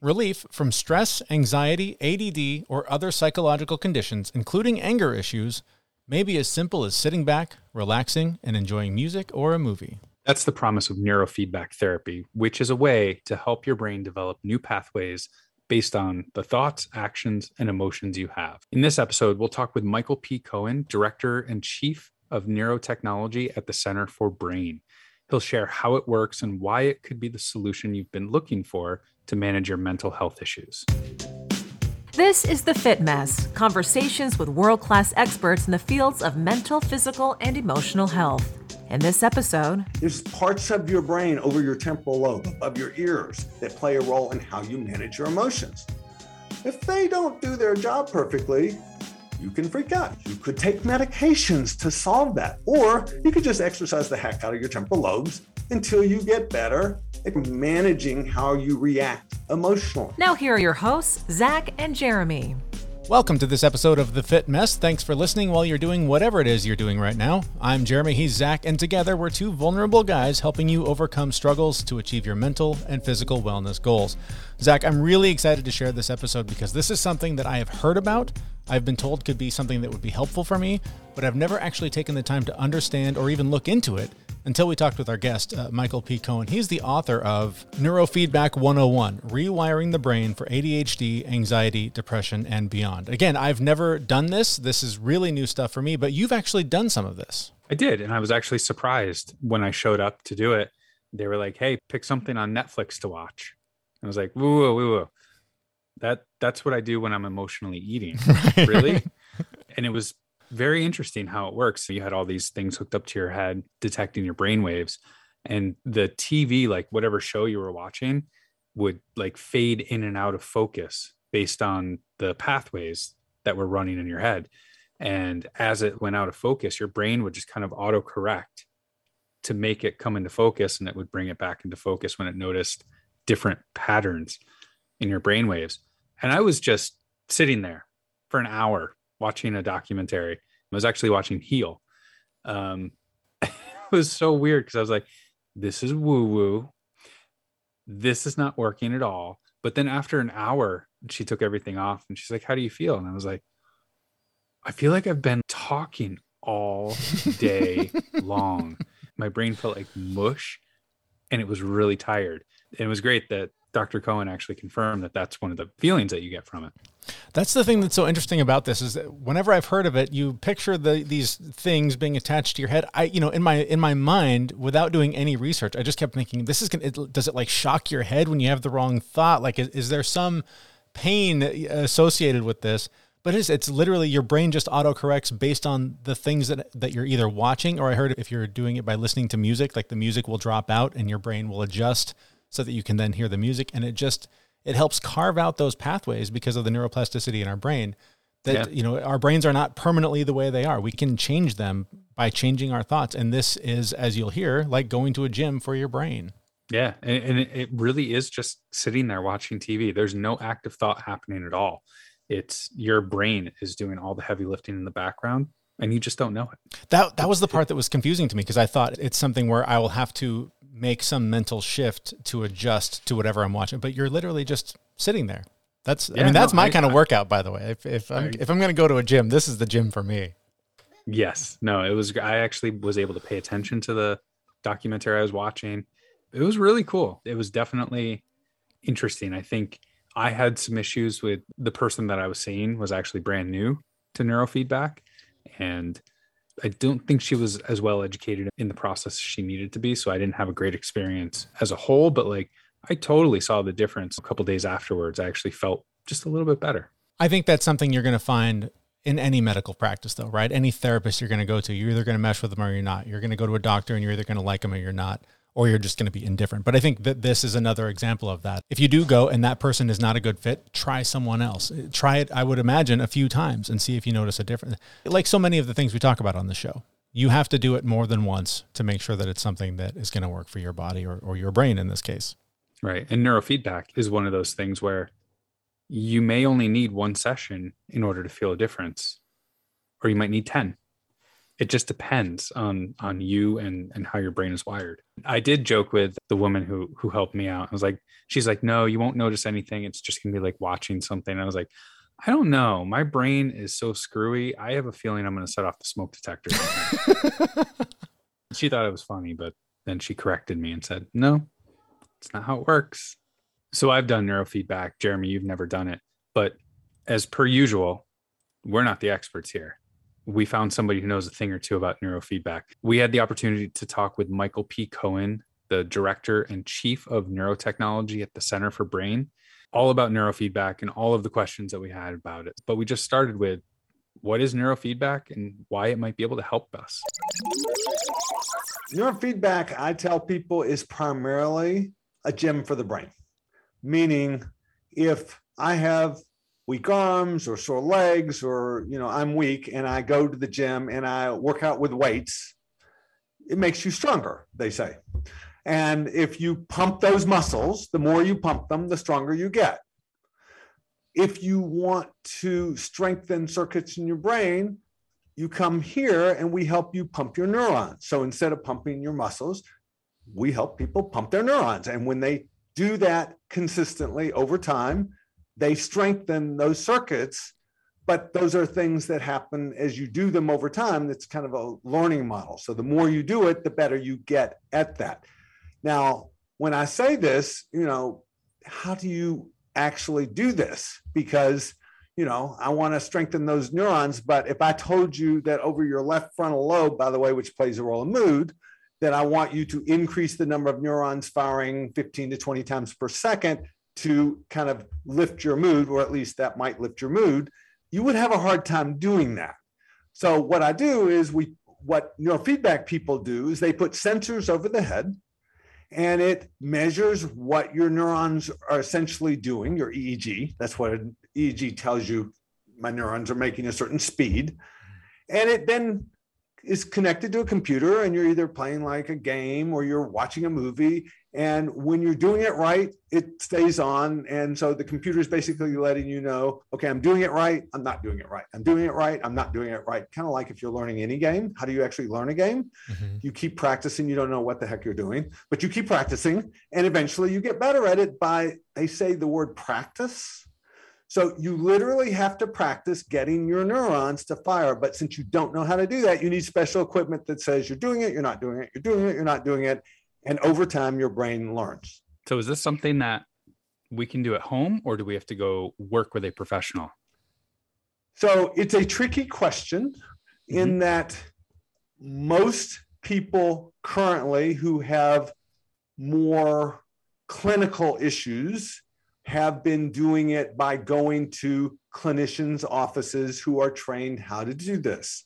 Relief from stress, anxiety, ADD, or other psychological conditions, including anger issues, may be as simple as sitting back, relaxing, and enjoying music or a movie. That's the promise of neurofeedback therapy, which is a way to help your brain develop new pathways based on the thoughts, actions, and emotions you have. In this episode, we'll talk with Michael P. Cohen, Director and Chief of Neurotechnology at the Center for Brain. He'll share how it works and why it could be the solution you've been looking for to manage your mental health issues. This is The Fit Mess conversations with world class experts in the fields of mental, physical, and emotional health. In this episode, there's parts of your brain over your temporal lobe, above your ears, that play a role in how you manage your emotions. If they don't do their job perfectly, you can freak out. You could take medications to solve that, or you could just exercise the heck out of your temporal lobes until you get better at managing how you react emotionally. Now, here are your hosts, Zach and Jeremy. Welcome to this episode of The Fit Mess. Thanks for listening while you're doing whatever it is you're doing right now. I'm Jeremy, he's Zach, and together we're two vulnerable guys helping you overcome struggles to achieve your mental and physical wellness goals. Zach, I'm really excited to share this episode because this is something that I have heard about, I've been told could be something that would be helpful for me, but I've never actually taken the time to understand or even look into it until we talked with our guest, uh, Michael P. Cohen. He's the author of Neurofeedback 101 Rewiring the Brain for ADHD, Anxiety, Depression, and Beyond. Again, I've never done this. This is really new stuff for me, but you've actually done some of this. I did. And I was actually surprised when I showed up to do it. They were like, hey, pick something on Netflix to watch. I was like, woo, woo, woo. That, that's what I do when I'm emotionally eating. really? and it was very interesting how it works. So you had all these things hooked up to your head, detecting your brain waves, and the TV, like whatever show you were watching, would like fade in and out of focus based on the pathways that were running in your head. And as it went out of focus, your brain would just kind of auto correct to make it come into focus and it would bring it back into focus when it noticed different patterns in your brain waves. And I was just sitting there for an hour watching a documentary. I was actually watching Heal. Um, it was so weird because I was like, this is woo woo. This is not working at all. But then after an hour, she took everything off and she's like, How do you feel? And I was like, I feel like I've been talking all day long. My brain felt like mush and it was really tired. And it was great that Dr. Cohen actually confirmed that that's one of the feelings that you get from it. That's the thing that's so interesting about this is that whenever I've heard of it, you picture the these things being attached to your head. I, you know, in my in my mind, without doing any research, I just kept thinking, this is gonna. It, does it like shock your head when you have the wrong thought? Like, is, is there some pain uh, associated with this? But it's, it's literally your brain just auto corrects based on the things that that you're either watching or I heard if you're doing it by listening to music, like the music will drop out and your brain will adjust so that you can then hear the music. And it just it helps carve out those pathways because of the neuroplasticity in our brain that yeah. you know our brains are not permanently the way they are. We can change them by changing our thoughts. And this is as you'll hear like going to a gym for your brain. Yeah. And, and it really is just sitting there watching tv there's no active thought happening at all. It's your brain is doing all the heavy lifting in the background and you just don't know it. That that was the part that was confusing to me because i thought it's something where i will have to make some mental shift to adjust to whatever I'm watching, but you're literally just sitting there. That's yeah, I mean that's no, my I, kind of workout by the way. If if I'm I, if I'm going to go to a gym, this is the gym for me. Yes. No, it was I actually was able to pay attention to the documentary I was watching. It was really cool. It was definitely interesting. I think I had some issues with the person that I was seeing was actually brand new to neurofeedback and I don't think she was as well educated in the process as she needed to be. So I didn't have a great experience as a whole, but like I totally saw the difference a couple days afterwards. I actually felt just a little bit better. I think that's something you're going to find in any medical practice though, right? Any therapist you're going to go to, you're either going to mesh with them or you're not. You're going to go to a doctor and you're either going to like them or you're not or you're just going to be indifferent. But I think that this is another example of that. If you do go and that person is not a good fit, try someone else. Try it, I would imagine, a few times and see if you notice a difference. Like so many of the things we talk about on the show, you have to do it more than once to make sure that it's something that is going to work for your body or, or your brain in this case. Right. And neurofeedback is one of those things where you may only need one session in order to feel a difference, or you might need 10 it just depends on on you and and how your brain is wired. I did joke with the woman who who helped me out. I was like she's like no you won't notice anything. It's just gonna be like watching something. I was like i don't know. My brain is so screwy. I have a feeling i'm gonna set off the smoke detector. She thought it was funny but then she corrected me and said no it's not how it works. So i've done neurofeedback. Jeremy you've never done it. But as per usual we're not the experts here we found somebody who knows a thing or two about neurofeedback. We had the opportunity to talk with Michael P. Cohen, the director and chief of neurotechnology at the Center for Brain, all about neurofeedback and all of the questions that we had about it. But we just started with what is neurofeedback and why it might be able to help us. Neurofeedback, I tell people, is primarily a gym for the brain, meaning if I have weak arms or sore legs or you know i'm weak and i go to the gym and i work out with weights it makes you stronger they say. And if you pump those muscles the more you pump them the stronger you get. If you want to strengthen circuits in your brain you come here and we help you pump your neurons. So instead of pumping your muscles we help people pump their neurons. And when they do that consistently over time they strengthen those circuits but those are things that happen as you do them over time that's kind of a learning model. So the more you do it the better you get at that. Now when i say this you know how do you actually do this? Because you know i want to strengthen those neurons but if i told you that over your left frontal lobe by the way which plays a role in mood that i want you to increase the number of neurons firing 15 to 20 times per second to kind of lift your mood, or at least that might lift your mood, you would have a hard time doing that. So what I do is we what neurofeedback people do is they put sensors over the head and it measures what your neurons are essentially doing, your EEG. That's what an EEG tells you my neurons are making a certain speed. And it then is connected to a computer and you're either playing like a game or you're watching a movie and when you're doing it right it stays on and so the computer is basically letting you know okay i'm doing it right i'm not doing it right i'm doing it right i'm not doing it right kind of like if you're learning any game how do you actually learn a game mm-hmm. you keep practicing you don't know what the heck you're doing but you keep practicing and eventually you get better at it by they say the word practice so you literally have to practice getting your neurons to fire. But since you don't know how to do that, you need special equipment that says you're doing it, you're not doing it, you're doing it, you're not doing it. And over time, your brain learns. So is this something that we can do at home or do we have to go work with a professional? So it's a tricky question mm-hmm. in that most people currently who have more clinical issues have been doing it by going to clinicians' offices who are trained how to do this.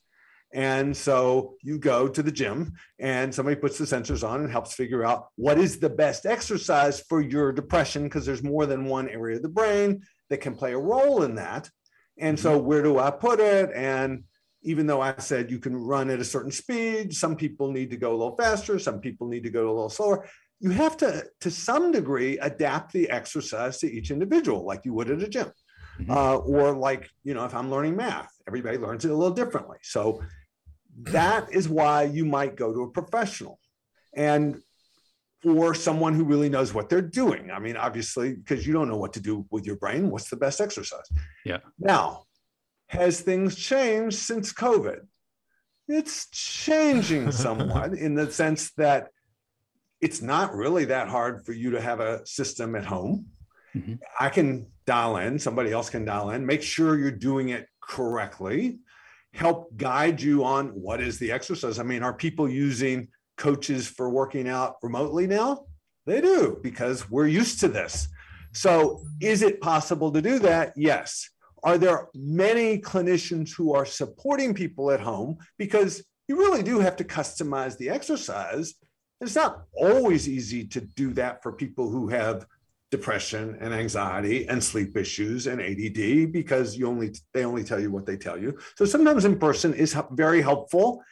And so you go to the gym and somebody puts the sensors on and helps figure out what is the best exercise for your depression, because there's more than one area of the brain that can play a role in that. And so, mm-hmm. where do I put it? And even though I said you can run at a certain speed, some people need to go a little faster, some people need to go a little slower you have to, to some degree, adapt the exercise to each individual, like you would at a gym. Mm-hmm. Uh, or like, you know, if I'm learning math, everybody learns it a little differently. So that is why you might go to a professional. And or someone who really knows what they're doing. I mean, obviously, because you don't know what to do with your brain, what's the best exercise? Yeah. Now, has things changed since COVID? It's changing somewhat in the sense that it's not really that hard for you to have a system at home. Mm-hmm. I can dial in, somebody else can dial in, make sure you're doing it correctly, help guide you on what is the exercise. I mean, are people using coaches for working out remotely now? They do because we're used to this. So, is it possible to do that? Yes. Are there many clinicians who are supporting people at home? Because you really do have to customize the exercise it's not always easy to do that for people who have depression and anxiety and sleep issues and ADD because you only they only tell you what they tell you. So sometimes in person is very helpful.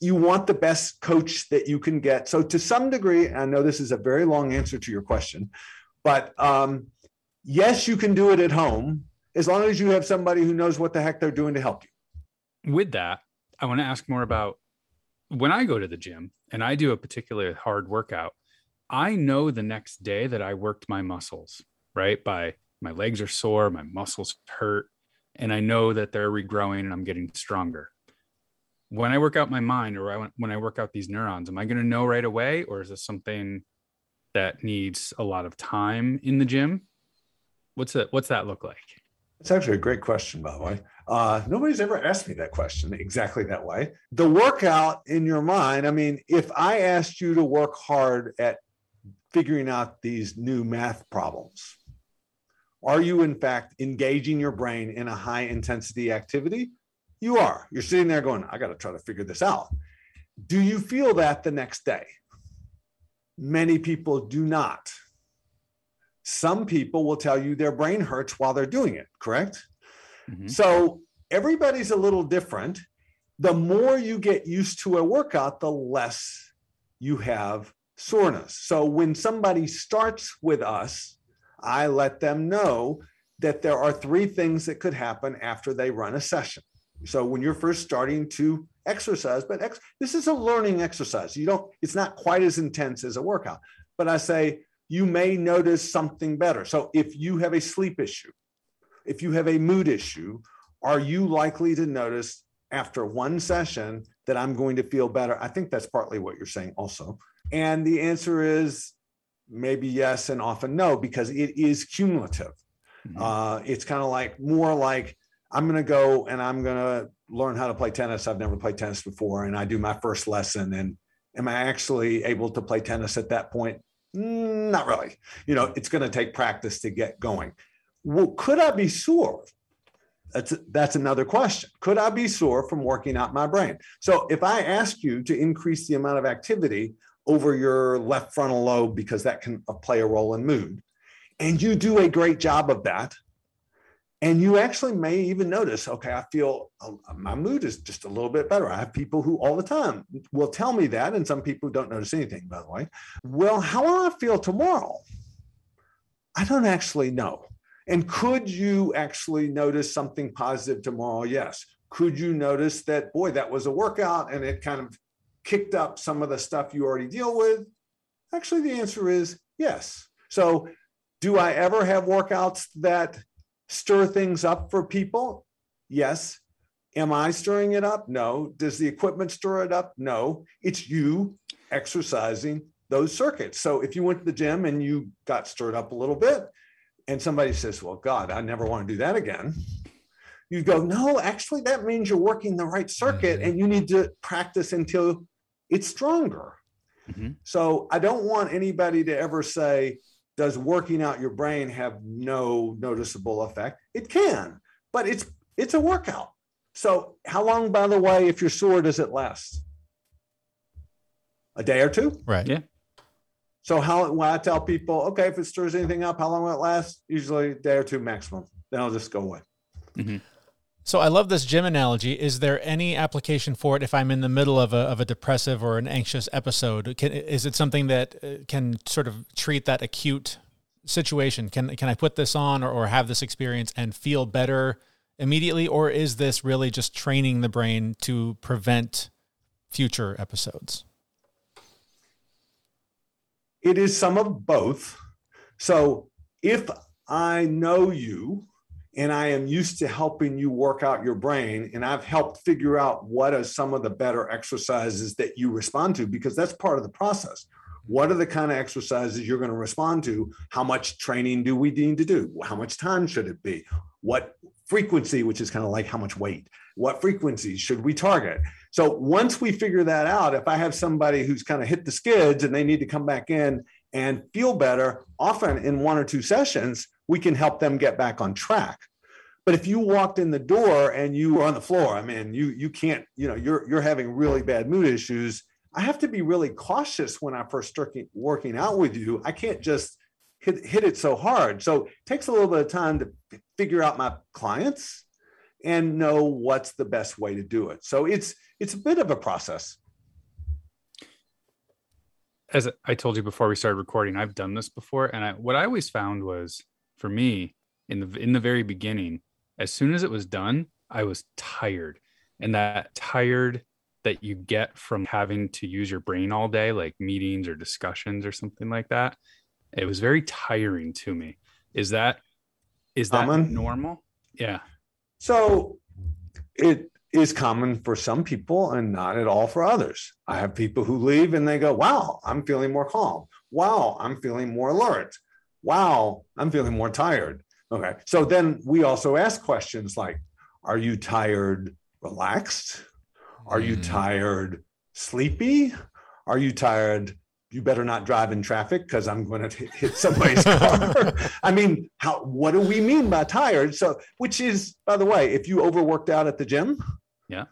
You want the best coach that you can get. So to some degree, I know this is a very long answer to your question, but um, yes, you can do it at home as long as you have somebody who knows what the heck they're doing to help you. With that, I want to ask more about when I go to the gym and I do a particular hard workout, I know the next day that I worked my muscles, right? By my legs are sore, my muscles hurt, and I know that they're regrowing and I'm getting stronger. When I work out my mind or when I work out these neurons, am I going to know right away? Or is this something that needs a lot of time in the gym? What's that? What's that look like? It's actually a great question, by the way. Uh, nobody's ever asked me that question exactly that way. The workout in your mind, I mean, if I asked you to work hard at figuring out these new math problems, are you in fact engaging your brain in a high intensity activity? You are. You're sitting there going, I got to try to figure this out. Do you feel that the next day? Many people do not. Some people will tell you their brain hurts while they're doing it, correct? Mm-hmm. So everybody's a little different. The more you get used to a workout, the less you have soreness. So when somebody starts with us, I let them know that there are three things that could happen after they run a session. So when you're first starting to exercise, but ex- this is a learning exercise. You don't, it's not quite as intense as a workout. But I say you may notice something better. So if you have a sleep issue, if you have a mood issue, are you likely to notice after one session that I'm going to feel better? I think that's partly what you're saying also. And the answer is maybe yes and often no, because it is cumulative. Mm-hmm. Uh, it's kind of like more like I'm going to go and I'm going to learn how to play tennis. I've never played tennis before. And I do my first lesson. And am I actually able to play tennis at that point? Mm, not really. You know, it's going to take practice to get going. Well, could I be sore? That's that's another question. Could I be sore from working out my brain? So if I ask you to increase the amount of activity over your left frontal lobe because that can play a role in mood, and you do a great job of that, and you actually may even notice, okay, I feel uh, my mood is just a little bit better. I have people who all the time will tell me that, and some people don't notice anything, by the way. Well, how will I feel tomorrow? I don't actually know. And could you actually notice something positive tomorrow? Yes. Could you notice that, boy, that was a workout and it kind of kicked up some of the stuff you already deal with? Actually, the answer is yes. So, do I ever have workouts that stir things up for people? Yes. Am I stirring it up? No. Does the equipment stir it up? No. It's you exercising those circuits. So if you went to the gym and you got stirred up a little bit, and somebody says, Well, God, I never want to do that again. You go, No, actually, that means you're working the right circuit mm-hmm. and you need to practice until it's stronger. Mm-hmm. So I don't want anybody to ever say, does working out your brain have no noticeable effect? It can, but it's it's a workout. So how long, by the way, if you're sore, does it last? A day or two? Right. Yeah. So how when I tell people, okay, if it stirs anything up, how long will it last? Usually a day or two maximum. Then I'll just go away. Mm-hmm. So I love this gym analogy. Is there any application for it if I'm in the middle of a, of a depressive or an anxious episode? Can, is it something that uh, can sort of treat that acute situation? Can can I put this on or, or have this experience and feel better immediately, or is this really just training the brain to prevent future episodes? It is some of both. So if I know you and I am used to helping you work out your brain. And I've helped figure out what are some of the better exercises that you respond to, because that's part of the process. What are the kind of exercises you're going to respond to? How much training do we need to do? How much time should it be? What frequency, which is kind of like how much weight, what frequency should we target? So once we figure that out, if I have somebody who's kind of hit the skids and they need to come back in and feel better, often in one or two sessions, we can help them get back on track. But if you walked in the door and you were on the floor, I mean, you you can't, you know, you're you're having really bad mood issues. I have to be really cautious when I first start working out with you. I can't just hit hit it so hard. So it takes a little bit of time to figure out my clients and know what's the best way to do it. So it's it's a bit of a process. As I told you before we started recording, I've done this before, and I, what I always found was for me in the in the very beginning, as soon as it was done, I was tired. and that tired that you get from having to use your brain all day, like meetings or discussions or something like that. It was very tiring to me. Is that is that Common? normal? Yeah. So it is common for some people and not at all for others. I have people who leave and they go, Wow, I'm feeling more calm. Wow, I'm feeling more alert. Wow, I'm feeling more tired. Okay. So then we also ask questions like, Are you tired, relaxed? Are you Mm. tired, sleepy? Are you tired? You better not drive in traffic because I'm going to hit somebody's car. I mean, how? What do we mean by tired? So, which is, by the way, if you overworked out at the gym, Yeah.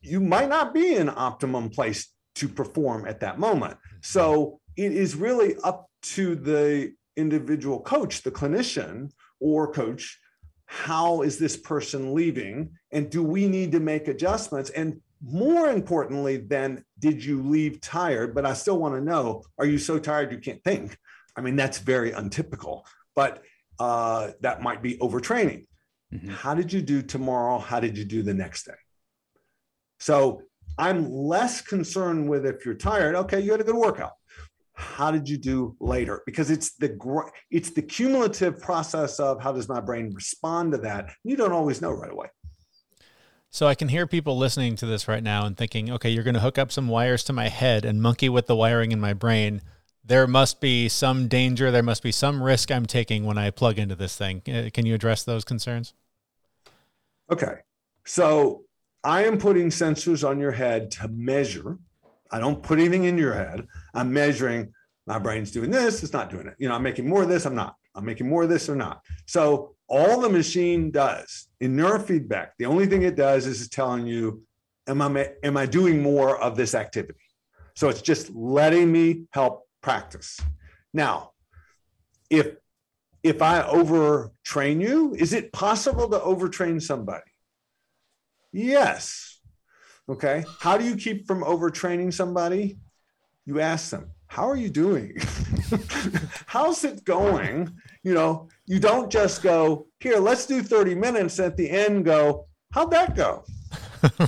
you might not be in optimum place to perform at that moment. So, it is really up to the individual coach, the clinician or coach. How is this person leaving? And do we need to make adjustments? And more importantly, than did you leave tired? But I still want to know are you so tired you can't think? I mean, that's very untypical, but uh, that might be overtraining. Mhm. How did you do tomorrow? How did you do the next day? So I'm less concerned with if you're tired. Okay, you had a good workout. How did you do later? Because it's the it's the cumulative process of how does my brain respond to that. You don't always know right away. So I can hear people listening to this right now and thinking, okay, you're going to hook up some wires to my head and monkey with the wiring in my brain. There must be some danger. There must be some risk I'm taking when I plug into this thing. Uh, Can you address those concerns? Okay. So I am putting sensors on your head to measure. I don't put anything in your head. I'm measuring my brain's doing this, it's not doing it. You know, I'm making more of this, I'm not. I'm making more of this or not. So all the machine does in neurofeedback, the only thing it does is it's telling you, am I am I doing more of this activity? So it's just letting me help practice. Now, if if I overtrain you, is it possible to overtrain somebody? Yes. Okay. How do you keep from overtraining somebody? You ask them, How are you doing? How's it going? You know, you don't just go, Here, let's do 30 minutes. At the end, go, How'd that go?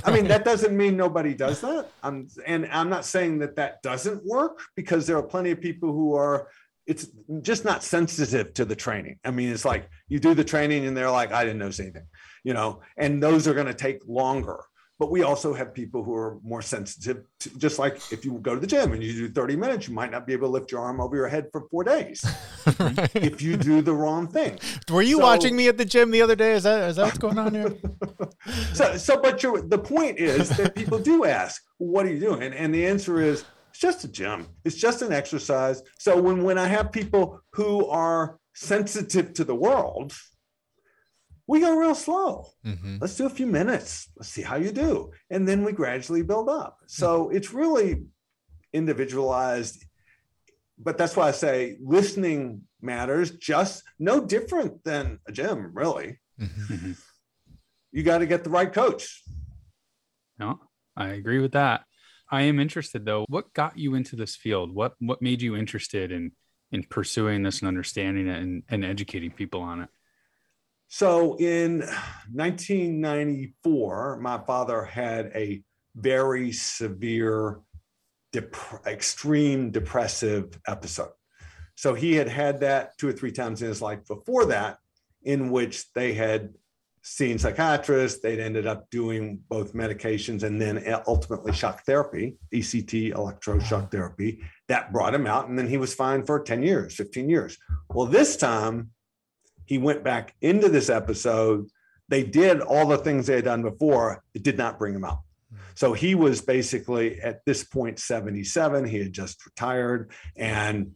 I mean, that doesn't mean nobody does that. I'm, and I'm not saying that that doesn't work because there are plenty of people who are, it's just not sensitive to the training. I mean, it's like you do the training and they're like, I didn't notice anything, you know, and those are going to take longer. But we also have people who are more sensitive to just like if you go to the gym and you do 30 minutes, you might not be able to lift your arm over your head for four days if you do the wrong thing. Were you So- watching me at the gym the other day? Is that is that what's going on here? so, so, but your, the point is that people do ask, "What are you doing?" And, and the answer is, "It's just a gym. It's just an exercise." So when when I have people who are sensitive to the world, we go real slow. Mhm. Let's do a few minutes. Let's see how you do, and then we gradually build up. So it's really individualized. But that's why I say listening matters. Just no different than a gym, really. Mhm. You got to get the right coach. No, I agree with that. I am interested though. What got you into this field? What what made you interested in in pursuing this and understanding it and, and educating people on it? So in 1994, my father had a very severe, dep- extreme depressive episode. So he had had that two or three times in his life before that, in which they had seen psychiatrists. They'd ended up doing both medications and then ultimately shock therapy, ECT, electroshock therapy. That brought him out. And then he was fine for 10 years, 15 years. Well, this time he went back into this episode. They did all the things they had done before. It did not bring him out. Hmm. So he was basically at this point 77. He had just retired and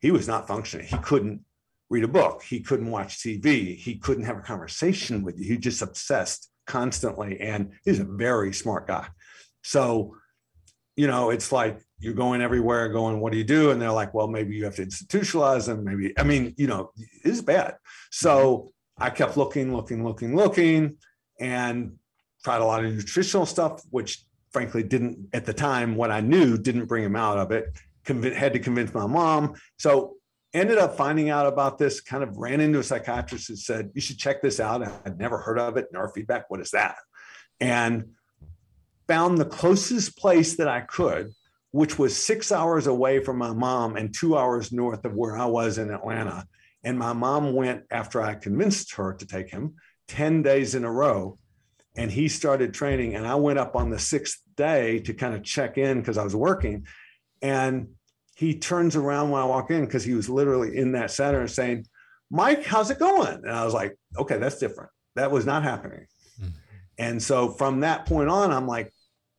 he was not functioning. He couldn't read a book. He couldn't watch TV. He couldn't have a conversation with you. He just obsessed constantly. And he's a very smart guy. So, you know, it's like you're going everywhere, going, what do you do? And they're like, well, maybe you have to institutionalize them. Maybe, I mean, you know, it's bad. So I kept looking, looking, looking, looking, and tried a lot of nutritional stuff, which frankly didn't at the time, what I knew didn't bring him out of it. Conv- had to convince my mom. So ended up finding out about this, kind of ran into a psychiatrist and said, you should check this out. I'd never heard of it. Neurofeedback, what is that? and found the closest place that I could, which was six hours away from my mom and two hours north of where I was in Atlanta. And my mom went after I convinced her to take him 10 days in a row. And he started training. And I went up on the sixth day to kind of check in because I was working. And he turns around when I walk in because he was literally in that center and saying, Mike, how's it going? And I was like, okay, that's different. That was not happening. Mm-hmm. And so from that point on, I'm like,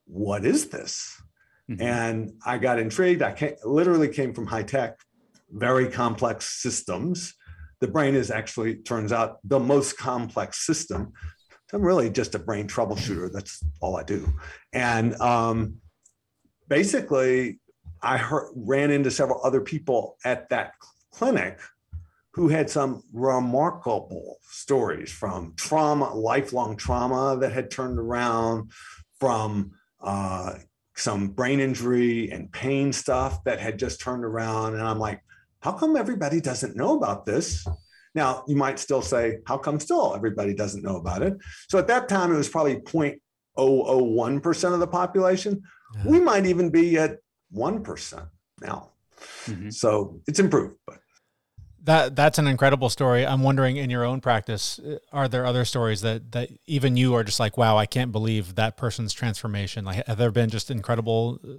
what is this? Mm-hmm. And I got intrigued. I came, literally came from high tech, very complex systems. The brain is actually, turns out, the most complex system. I'm really just a brain troubleshooter. That's all I do. And um, basically, I heard, ran into several other people at that clinic who had some remarkable stories from trauma, lifelong trauma that had turned around, from uh, some brain injury and pain stuff that had just turned around. And I'm like, how come everybody doesn't know about this? Now, you might still say, how come still everybody doesn't know about it? So at that time, it was probably 0.001% of the population. Yeah. We might even be at 1% now. Mm-hmm. So it's improved, but that that's an incredible story. I'm wondering in your own practice, uh, are there other stories that that even you are just like, wow, I can't believe that person's transformation. Like, have there been just incredible uh,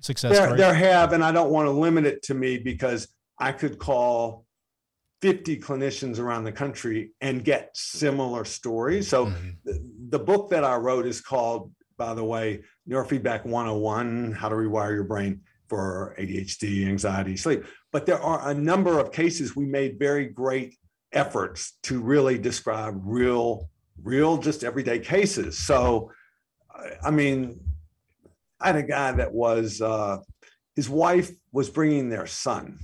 success there, stories? There have, and I don't want to limit it to me because I could call 50 clinicians around the country and get similar stories. So mm-hmm. the, the book that I wrote is called, by the way, Neurofeedback 101: How to Rewire Your Brain for ADHD, anxiety, sleep. But there are a number of cases we made very great efforts to really describe real, real, just everyday cases. So, I mean, I had a guy that was, uh, his wife was bringing their son.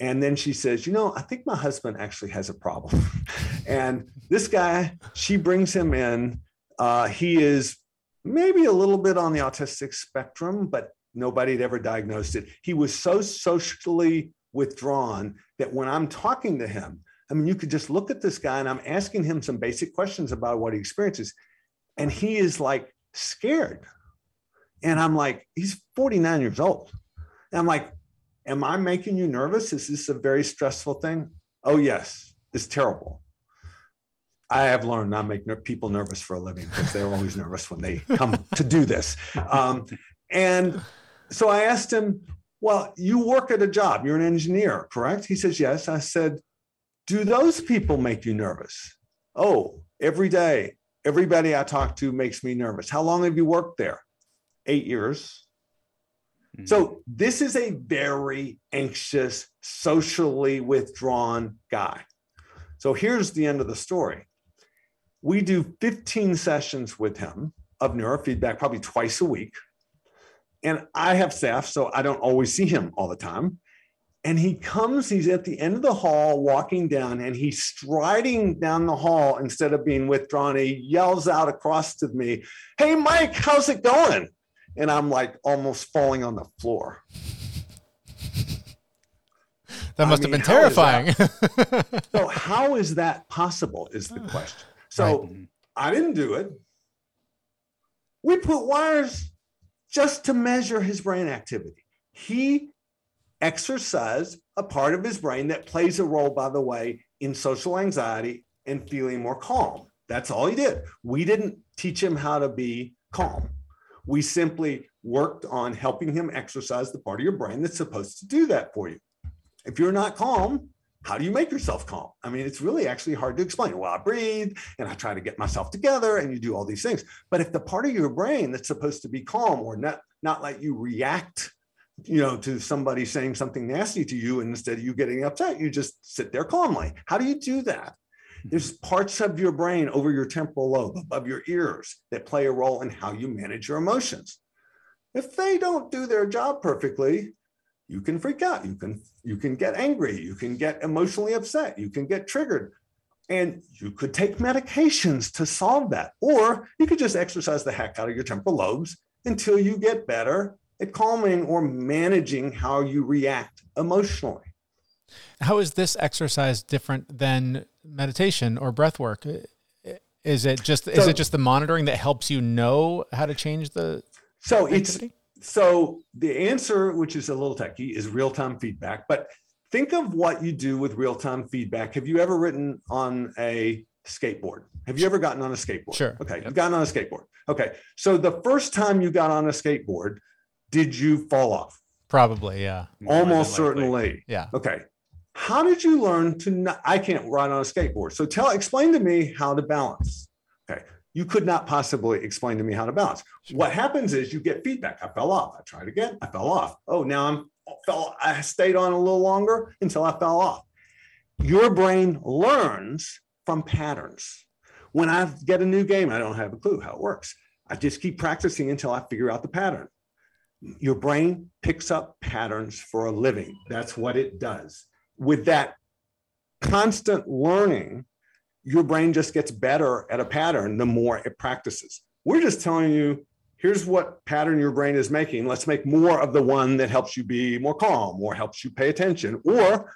And then she says, You know, I think my husband actually has a problem. and this guy, she brings him in. Uh, he is maybe a little bit on the autistic spectrum, but Nobody had ever diagnosed it. He was so socially withdrawn that when I'm talking to him, I mean, you could just look at this guy and I'm asking him some basic questions about what he experiences. And he is like scared. And I'm like, he's 49 years old. And I'm like, am I making you nervous? Is this a very stressful thing? Oh, yes, it's terrible. I have learned not make people nervous for a living because they're always nervous when they come to do this. Um, and so I asked him, Well, you work at a job, you're an engineer, correct? He says, Yes. I said, Do those people make you nervous? Oh, every day. Everybody I talk to makes me nervous. How long have you worked there? Eight years. Mm-hmm. So this is a very anxious, socially withdrawn guy. So here's the end of the story. We do 15 sessions with him of neurofeedback, probably twice a week. And I have staff, so I don't always see him all the time. And he comes, he's at the end of the hall walking down, and he's striding down the hall instead of being withdrawn. He yells out across to me, Hey, Mike, how's it going? And I'm like almost falling on the floor. That must I mean, have been terrifying. so, how is that possible? Is the question. So, right. I didn't do it. We put wires just to measure his brain activity. He exercised a part of his brain that plays a role, by the way, in social anxiety and feeling more calm. That's all he did. We didn't teach him how to be calm. We simply worked on helping him exercise the part of your brain that's supposed to do that for you. If you're not calm, how do you make yourself calm? I mean, it's really actually hard to explain. Well, I breathe and I try to get myself together and you do all these things. But if the part of your brain that's supposed to be calm or not, not let you react, you know, to somebody saying something nasty to you, and instead of you getting upset, you just sit there calmly. How do you do that? Mm-hmm. There's parts of your brain over your temporal lobe, above your ears, that play a role in how you manage your emotions. If they don't do their job perfectly, you can freak out. You can you can get angry. You can get emotionally upset. You can get triggered. And you could take medications to solve that. Or you could just exercise the heck out of your temporal lobes until you get better at calming or managing how you react emotionally. How is this exercise different than meditation or breath work? Is it just is it just the monitoring that helps you know how to change the So it's activity? So the answer, which is a little techy, is real-time feedback. But think of what you do with real-time feedback. Have you ever written on a skateboard? Have you ever gotten on a skateboard? Sure. Okay, you've gotten on a skateboard. Okay. So the first time you got on a skateboard, did you fall off? Probably, yeah. Almost certainly. Yeah. Okay. How did you learn to not, I can't ride on a skateboard. So tell, explain to me how to balance. Okay. You could not possibly explain to me how to balance. What happens is you get feedback. I fell off. I tried again. I fell off. Oh, now I'm fell. I stayed on a little longer until I fell off. Your brain learns from patterns. When I get a new game, I don't have a clue how it works. I just keep practicing until I figure out the pattern. Your brain picks up patterns for a living. That's what it does. With that constant learning, your brain just gets better at a pattern the more it practices. We're just telling you here's what pattern your brain is making. Let's make more of the one that helps you be more calm or helps you pay attention or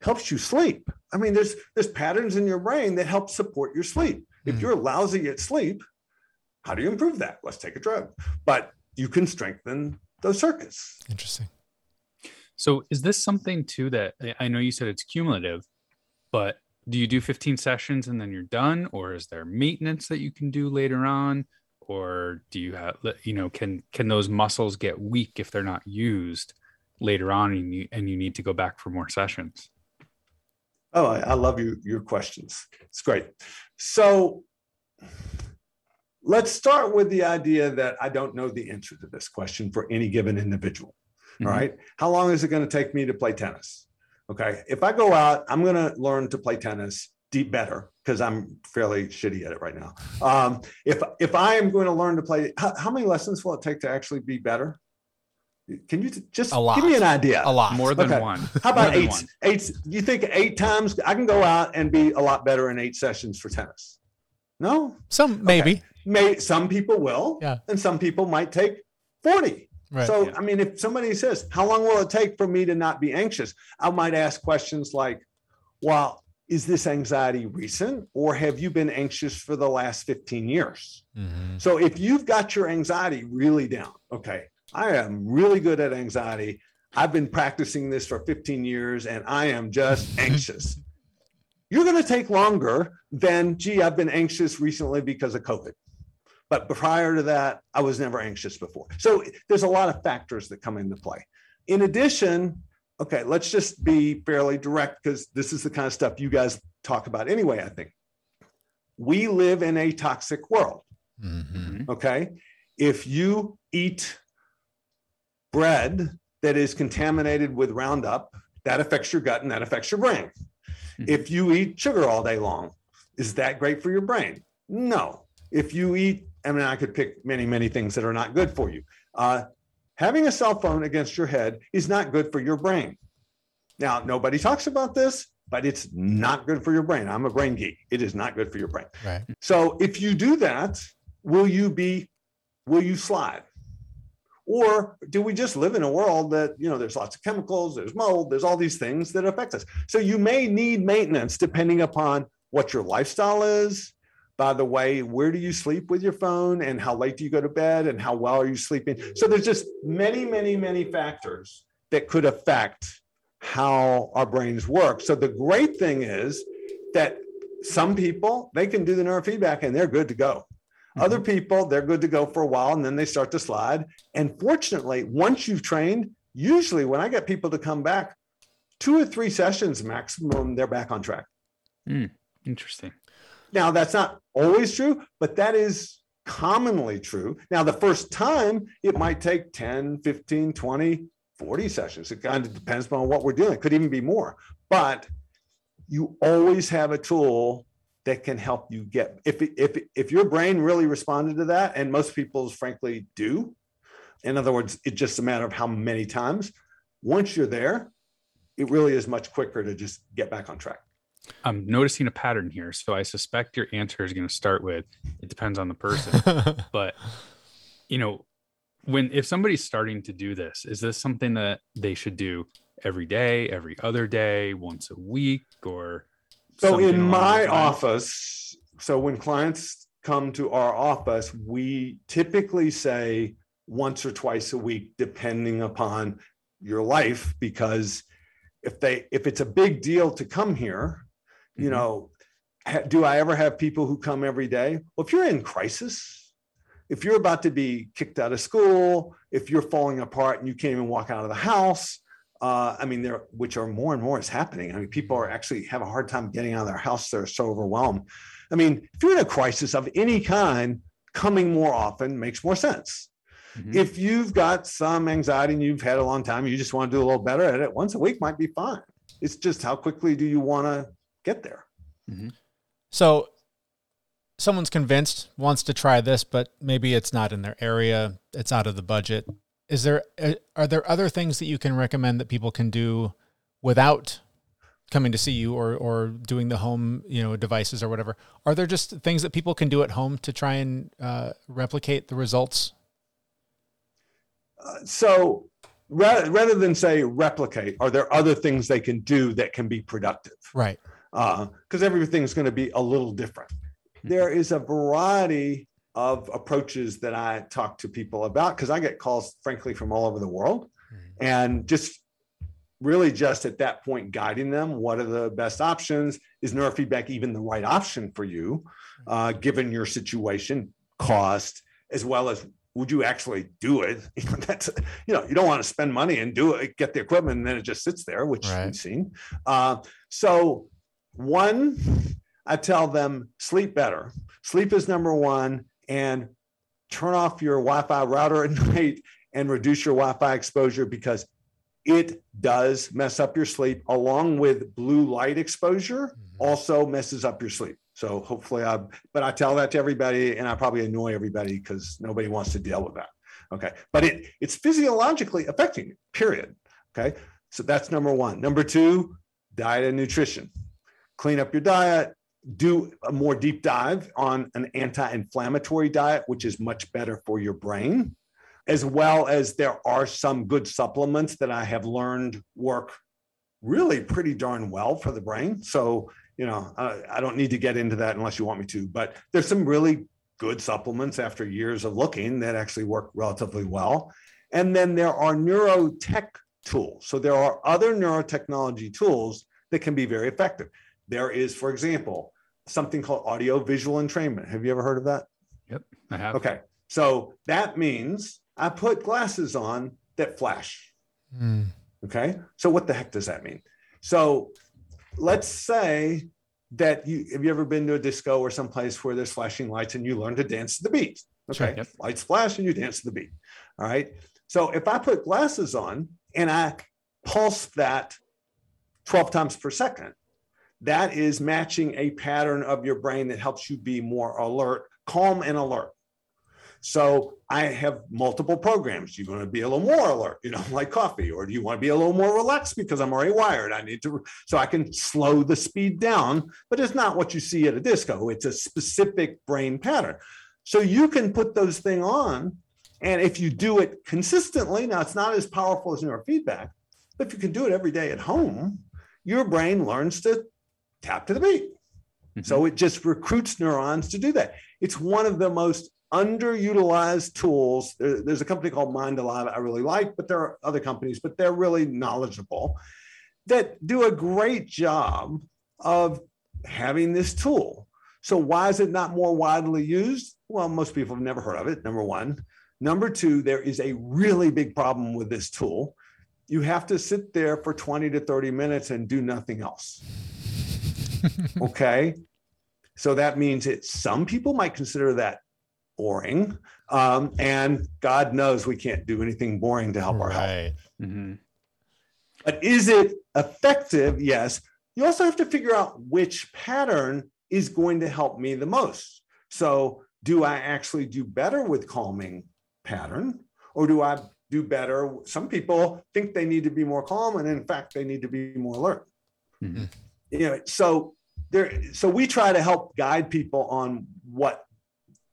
helps you sleep. I mean, there's there's patterns in your brain that help support your sleep. If Mhm. you're lousy at sleep, how do you improve that? Let's take a drug. But you can strengthen those circuits. Interesting. So is this something too that I- I know you said it's cumulative, but do you do 15 sessions and then you're done, or is there maintenance that you can do later on, or do you have you know can can those muscles get weak if they're not used later on and you and you need to go back for more sessions? Oh, I, I love you, your questions. It's great. So let's start with the idea that I don't know the answer to this question for any given individual. All Mhm. right. How long is it going to take me to play tennis? Okay. If I go out, I'm going to learn to play tennis deep better because I'm fairly shitty at it right now. Um, if if I am going to learn to play, how, how many lessons will it take to actually be better? Can you t- just give me an idea? A lot. More than Okay. one. How about eight? one. Eight? You think eight times I can go out and be a lot better in eight sessions for tennis? No, Some maybe. may some people will, Yeah. and some people might take forty. Right. so yeah. I mean, if somebody says, "How long will it take for me to not be anxious?" I might ask questions like, "Well, is this anxiety recent, or have you been anxious for the last fifteen years?" Mhm. So if you've got your anxiety really down, okay, I am really good at anxiety. I've been practicing this for 15 years and I am just anxious. You're going to take longer than, gee, I've been anxious recently because of COVID. But prior to that, I was never anxious before. So there's a lot of factors that come into play. In addition, okay, let's just be fairly direct because this is the kind of stuff you guys talk about anyway, I think. We live in a toxic world. Mhm. Okay. If you eat bread that is contaminated with Roundup, that affects your gut and that affects your brain. Mhm. If you eat sugar all day long, is that great for your brain? No. If you eat, I mean, I could pick many, many things that are not good for you. Uh, having a cell phone against your head is not good for your brain. Now, nobody talks about this, but it's not good for your brain. I'm a brain geek. It is not good for your brain. Right. So if you do that, will you be, will you slide? Or do we just live in a world that, you know, there's lots of chemicals, there's mold, there's all these things that affect us. So you may need maintenance depending upon what your lifestyle is. By the way, where do you sleep with your phone and how late do you go to bed and how well are you sleeping? So there's just many, many, many factors that could affect how our brains work. So the great thing is that some people they can do the neurofeedback and they're good to go. Mm-hmm. Other people they're good to go for a while and then they start to slide. And fortunately, once you've trained, usually when I get people to come back, two or three sessions maximum, they're back on track. Hmm, interesting. Now, that's not always true, but that is commonly true. Now, the first time, it might take 10, 15, 20, 40 sessions. It kind of depends on what we're doing. It could even be more. But you always have a tool that can help you get if if if your brain really responded to that and most people's frankly do in other words it's just a matter of how many times once you're there it really is much quicker to just get back on track I'm noticing a pattern here. So I suspect your answer is going to start with it depends on the person. but you know, when if somebody's starting to do this, is this something that they should do every day, every other day, once a week, or So in my office, so when clients come to our office, we typically say once or twice a week, depending upon your life, because if they if it's a big deal to come here, you Mhm. know, do I ever have people who come every day? Well, if you're in crisis, if you're about to be kicked out of school, if you're falling apart and you can't even walk out of the house, uh, I mean, there, which are more and more is happening. I mean, people are actually have a hard time getting out of their house. They're so overwhelmed. I mean, if you're in a crisis of any kind, coming more often makes more sense. Mhm. If you've got some anxiety and you've had a long time, you just want to do a little better at it, once a week might be fine. It's just how quickly do you want to get there? So someone's convinced, wants to try this, but maybe it's not in their area, it's out of the budget. Is there uh, are there other things that you can recommend that people can do without coming to see you or or doing the home, you know, devices or whatever? Are there just things that people can do at home to try and uh, replicate the results? Uh, so rather, rather than say replicate, are there other things they can do that can be productive? Right. Because everything's going to be a little different. There is a variety of approaches that I talk to people about because I get calls, frankly, from all over the world, and just really just at that point guiding them what are the best options? Is neurofeedback even the right option for you uh, given your situation cost as well as would you actually do it? You know, that's you know you don't want to spend money and do it get the equipment and then it just sits there which Right. we've seen. Uh, so one i tell them sleep better. Sleep is number one and turn off your wi-fi router at night and reduce your wi-fi exposure because it does mess up your sleep along with blue light exposure mm-hmm. also messes up your sleep. So hopefully i but i tell that to everybody and i probably annoy everybody because nobody wants to deal with that. Okay. But it it's physiologically affecting you period. Okay. So that's number one. Number two diet and nutrition clean up your diet do a more deep dive on an anti-inflammatory diet which is much better for your brain as well as there are some good supplements that I have learned work really pretty darn well for the brain. So, you know, I, I don't need to get into that unless you want me to, but there's some really good supplements after years of looking that actually work relatively well. And then there are neurotech tools. So there are other neurotechnology tools that can be very effective. There is, for example, something called audio visual entrainment. Have you ever heard of that? Yep, I have. Okay. So that means I put glasses on that flash. Mm. Okay. So what the heck does that mean? So let's say that you have you ever been to a disco or someplace where there's flashing lights and you learn to dance to the beat? Sure, Okay. yep. Lights flash and you dance to the beat. All right. So if I put glasses on and I pulse that 12 times per second, that is matching a pattern of your brain that helps you be more alert, calm and alert. So I have multiple programs. Do You want to be a little more alert, you know, like coffee, or do you want to be a little more relaxed because I'm already wired? I need to, so I can slow the speed down, but it's not what you see at a disco. It's a specific brain pattern. So you can put those things on. And if you do it consistently, now it's not as powerful as neurofeedback, but if you can do it every day at home, your brain learns to tap to the beat. Mhm. So it just recruits neurons to do that. It's one of the most underutilized tools. There- there's a company called Mind Alive I really like, but there are other companies, but they're really knowledgeable that do a great job of having this tool. So why is it not more widely used? Well, most people have never heard of it. Number one. Number two, there is a really big problem with this tool. You have to sit there for 20 to 30 minutes and do nothing else. okay. So that means that some people might consider that boring. Um, and God knows we can't do anything boring to help our health. Right. Mhm. But is it effective? Yes. You also have to figure out which pattern is going to help me the most. So, do I actually do better with calming pattern or do I do better? Some people think they need to be more calm, and in fact, they need to be more alert. Mhm. You know, so there, so we try to help guide people on what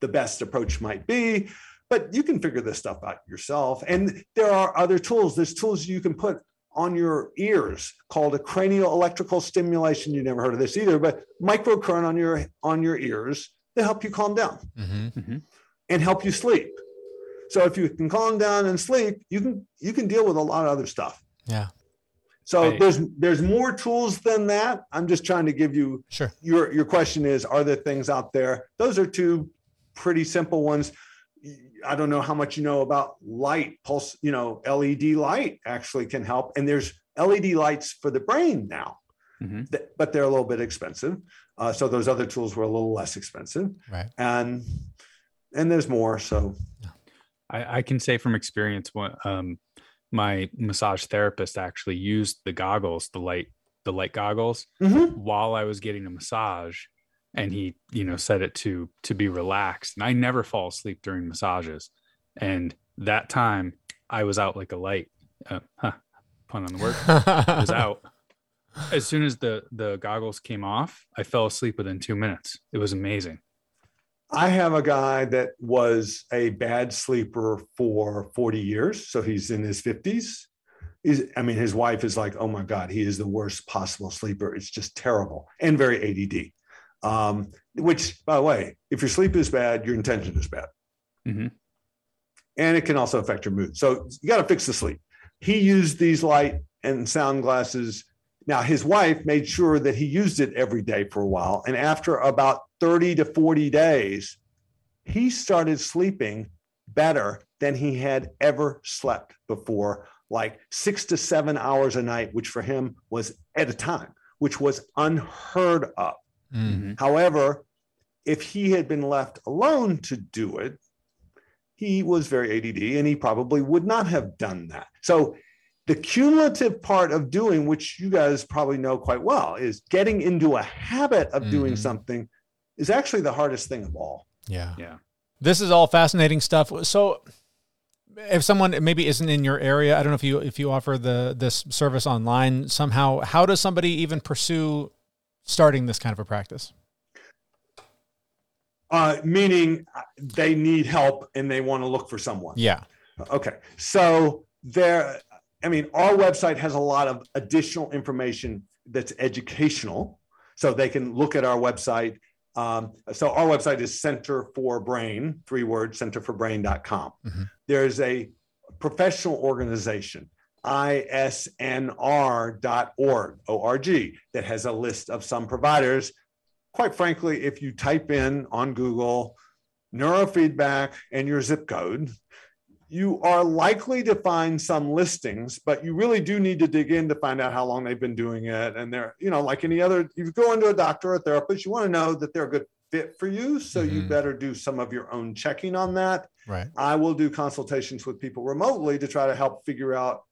the best approach might be, but you can figure this stuff out yourself. And there are other tools. There's tools you can put on your ears called a cranial electrical stimulation. You never heard of this either, but microcurrent on your on your ears to help you calm down Mm-hmm. and help you sleep. So if you can calm down and sleep, you can you can deal with a lot of other stuff. Yeah. So there's there's more tools than that. I'm just trying to give you Sure. your your question is are there things out there? Those are two pretty simple ones. I don't know how much you know about light pulse, you know, LED light actually can help and there's LED lights for the brain now. Mhm. Th- But they're a little bit expensive. Uh, so those other tools were a little less expensive Right. and and there's more so I, I can say from experience, what um, my massage therapist actually used the goggles, the light, the light goggles, Mhm. while I was getting a massage, and he, you know, set it to to be relaxed. And I never fall asleep during massages, and that time I was out like a light. Uh, huh, pun on the word. I was out. As soon as the the goggles came off, I fell asleep within two minutes. It was amazing. I have a guy that was a bad sleeper for 40 years. So he's in his 50s. He's, I mean, his wife is like, oh my God, he is the worst possible sleeper. It's just terrible and very ADD. Um, which, by the way, if your sleep is bad, your intention is bad. Mhm. And it can also affect your mood. So you got to fix the sleep. He used these light and sound glasses. Now, his wife made sure that he used it every day for a while. And after about 30 to 40 days, he started sleeping better than he had ever slept before, like six to seven hours a night, which for him was at a time, which was unheard of. Mm. However, if he had been left alone to do it, he was very ADD and he probably would not have done that. So, the cumulative part of doing, which you guys probably know quite well, is getting into a habit of doing Mhm. something is actually the hardest thing of all. Yeah. Yeah. This is all fascinating stuff. So if someone maybe isn't in your area, I don't know if you if you offer the this service online somehow, how does somebody even pursue starting this kind of a practice? Uh, meaning uh, they need help and they want to look for someone. Yeah. Okay. So there, I mean, our website has a lot of additional information that's educational. So they can look at our website. Um, so our website is Center for Brain, three words, centerforbrain.com. Mhm. There's a professional organization, isnr.org, O-R-G, that has a list of some providers. Quite frankly, if you type in on Google neurofeedback and your zip code, you are likely to find some listings, but you really do need to dig in to find out how long they've been doing it. And they're, you know, like any other, you go into a doctor or a therapist, you want to know that they're a good fit for you. So you Mhm. better do some of your own checking on that. Right. I will do consultations with people remotely to try to help figure out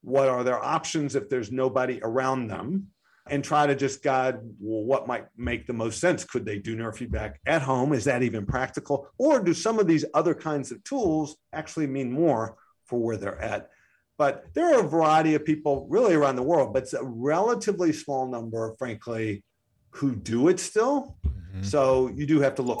what are their options if there's nobody around them and try to just guide well, what might make the most sense. Could they do neurofeedback at home? Is that even practical? Or do some of these other kinds of tools actually mean more for where they're at? But there are a variety of people really around the world, but it's a relatively small number, frankly, who do it still. Mhm. So you do have to look.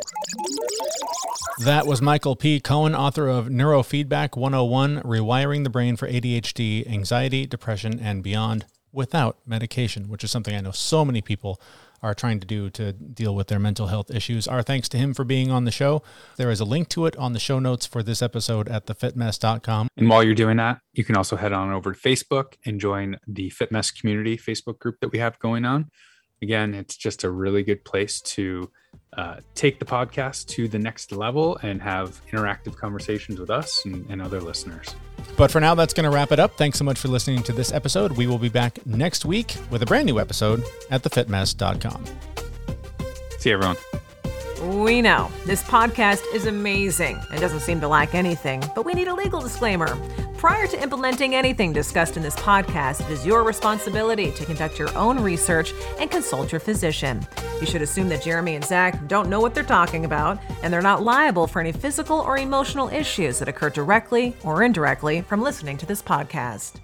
That was Michael P. Cohen, author of Neurofeedback 101 Rewiring the Brain for ADHD, Anxiety, Depression, and Beyond without medication, which is something I know so many people are trying to do to deal with their mental health issues. Our thanks to him for being on the show. There is a link to it on the show notes for this episode at thefitmess.com. And while you're doing that, you can also head on over to Facebook and join the FitMess community Facebook group that we have going on. Again, it's just a really good place to uh, take the podcast to the next level and have interactive conversations with us and, and other listeners. But for now, that's going to wrap it up. Thanks so much for listening to this episode. We will be back next week with a brand new episode at thefitmess.com. See everyone. We know this podcast is amazing and doesn't seem to lack anything, but we need a legal disclaimer. Prior to implementing anything discussed in this podcast, it is your responsibility to conduct your own research and consult your physician. You should assume that Jeremy and Zach don't know what they're talking about, and they're not liable for any physical or emotional issues that occur directly or indirectly from listening to this podcast.